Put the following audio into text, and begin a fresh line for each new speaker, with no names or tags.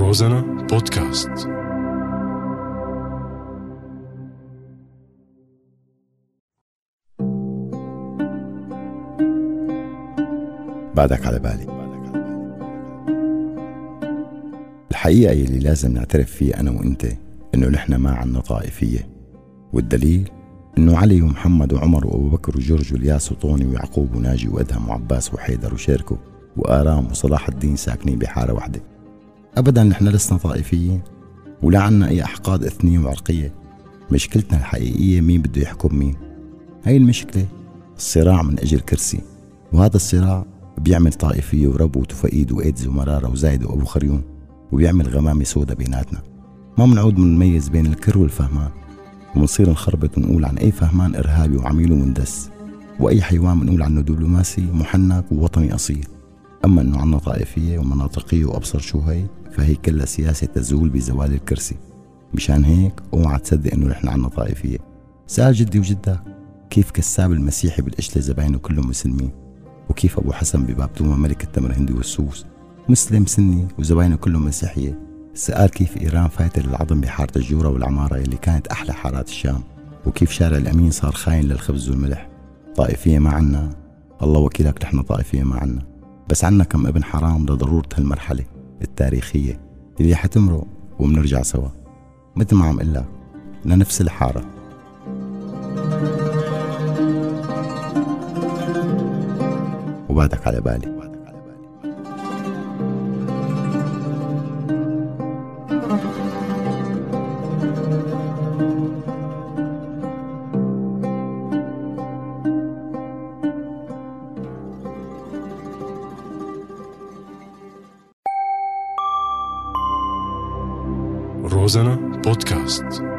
روزانا بودكاست.
بعدك على بالي. الحقيقة يلي لازم نعترف فيها أنا وإنت إنه نحن ما عنا طائفية والدليل إنه علي ومحمد وعمر وأبو بكر وجورج والياس وطوني ويعقوب وناجي وأدهم وعباس وحيدر وشيركو وآرام وصلاح الدين ساكنين بحارة واحدة. أبدا نحن لسنا طائفيين ولا عنا أي أحقاد إثنية وعرقية. مشكلتنا الحقيقية مين بده يحكم مين. هاي المشكلة الصراع من أجل كرسي. وهذا الصراع بيعمل طائفية وربوت وفقيد وإيدز ومرارة وزايد وأبو خريون وبيعمل غمامة سودة بيناتنا. ما بنعود منميز بين الكر والفهمان وبنصير نخربط ونقول عن أي فهمان إرهابي وعميل ومندس وأي حيوان بنقول عنه دبلوماسي محنك ووطني أصيل. أما أنه عنا طائفية ومناطقية وأبصر شو هي فهي كلها سياسة تزول بزوال الكرسي. مشان هيك أوعى تصدق إنه نحن عنا طائفية. سأل جدي وجدك كيف كساب المسيحي بالقشلة زباينه كلهم مسلمين؟ وكيف أبو حسن بباب توما ملك التمر هندي والسوس؟ مسلم سني وزباينه كلهم مسيحية. سأل كيف إيران فايتة للعظم بحارة الجورة والعمارة اللي كانت أحلى حارات الشام؟ وكيف شارع الأمين صار خاين للخبز والملح؟ طائفية ما عنا. الله وكيلك نحن طائفية ما عنا. بس عنا كم ابن حرام لضرورة هالمرحلة التاريخية اللي حتمرق وبنرجع سوا. مثل ما عم قلك لنفس الحارة. وبعدك على بالي.
روزانا بودكاست.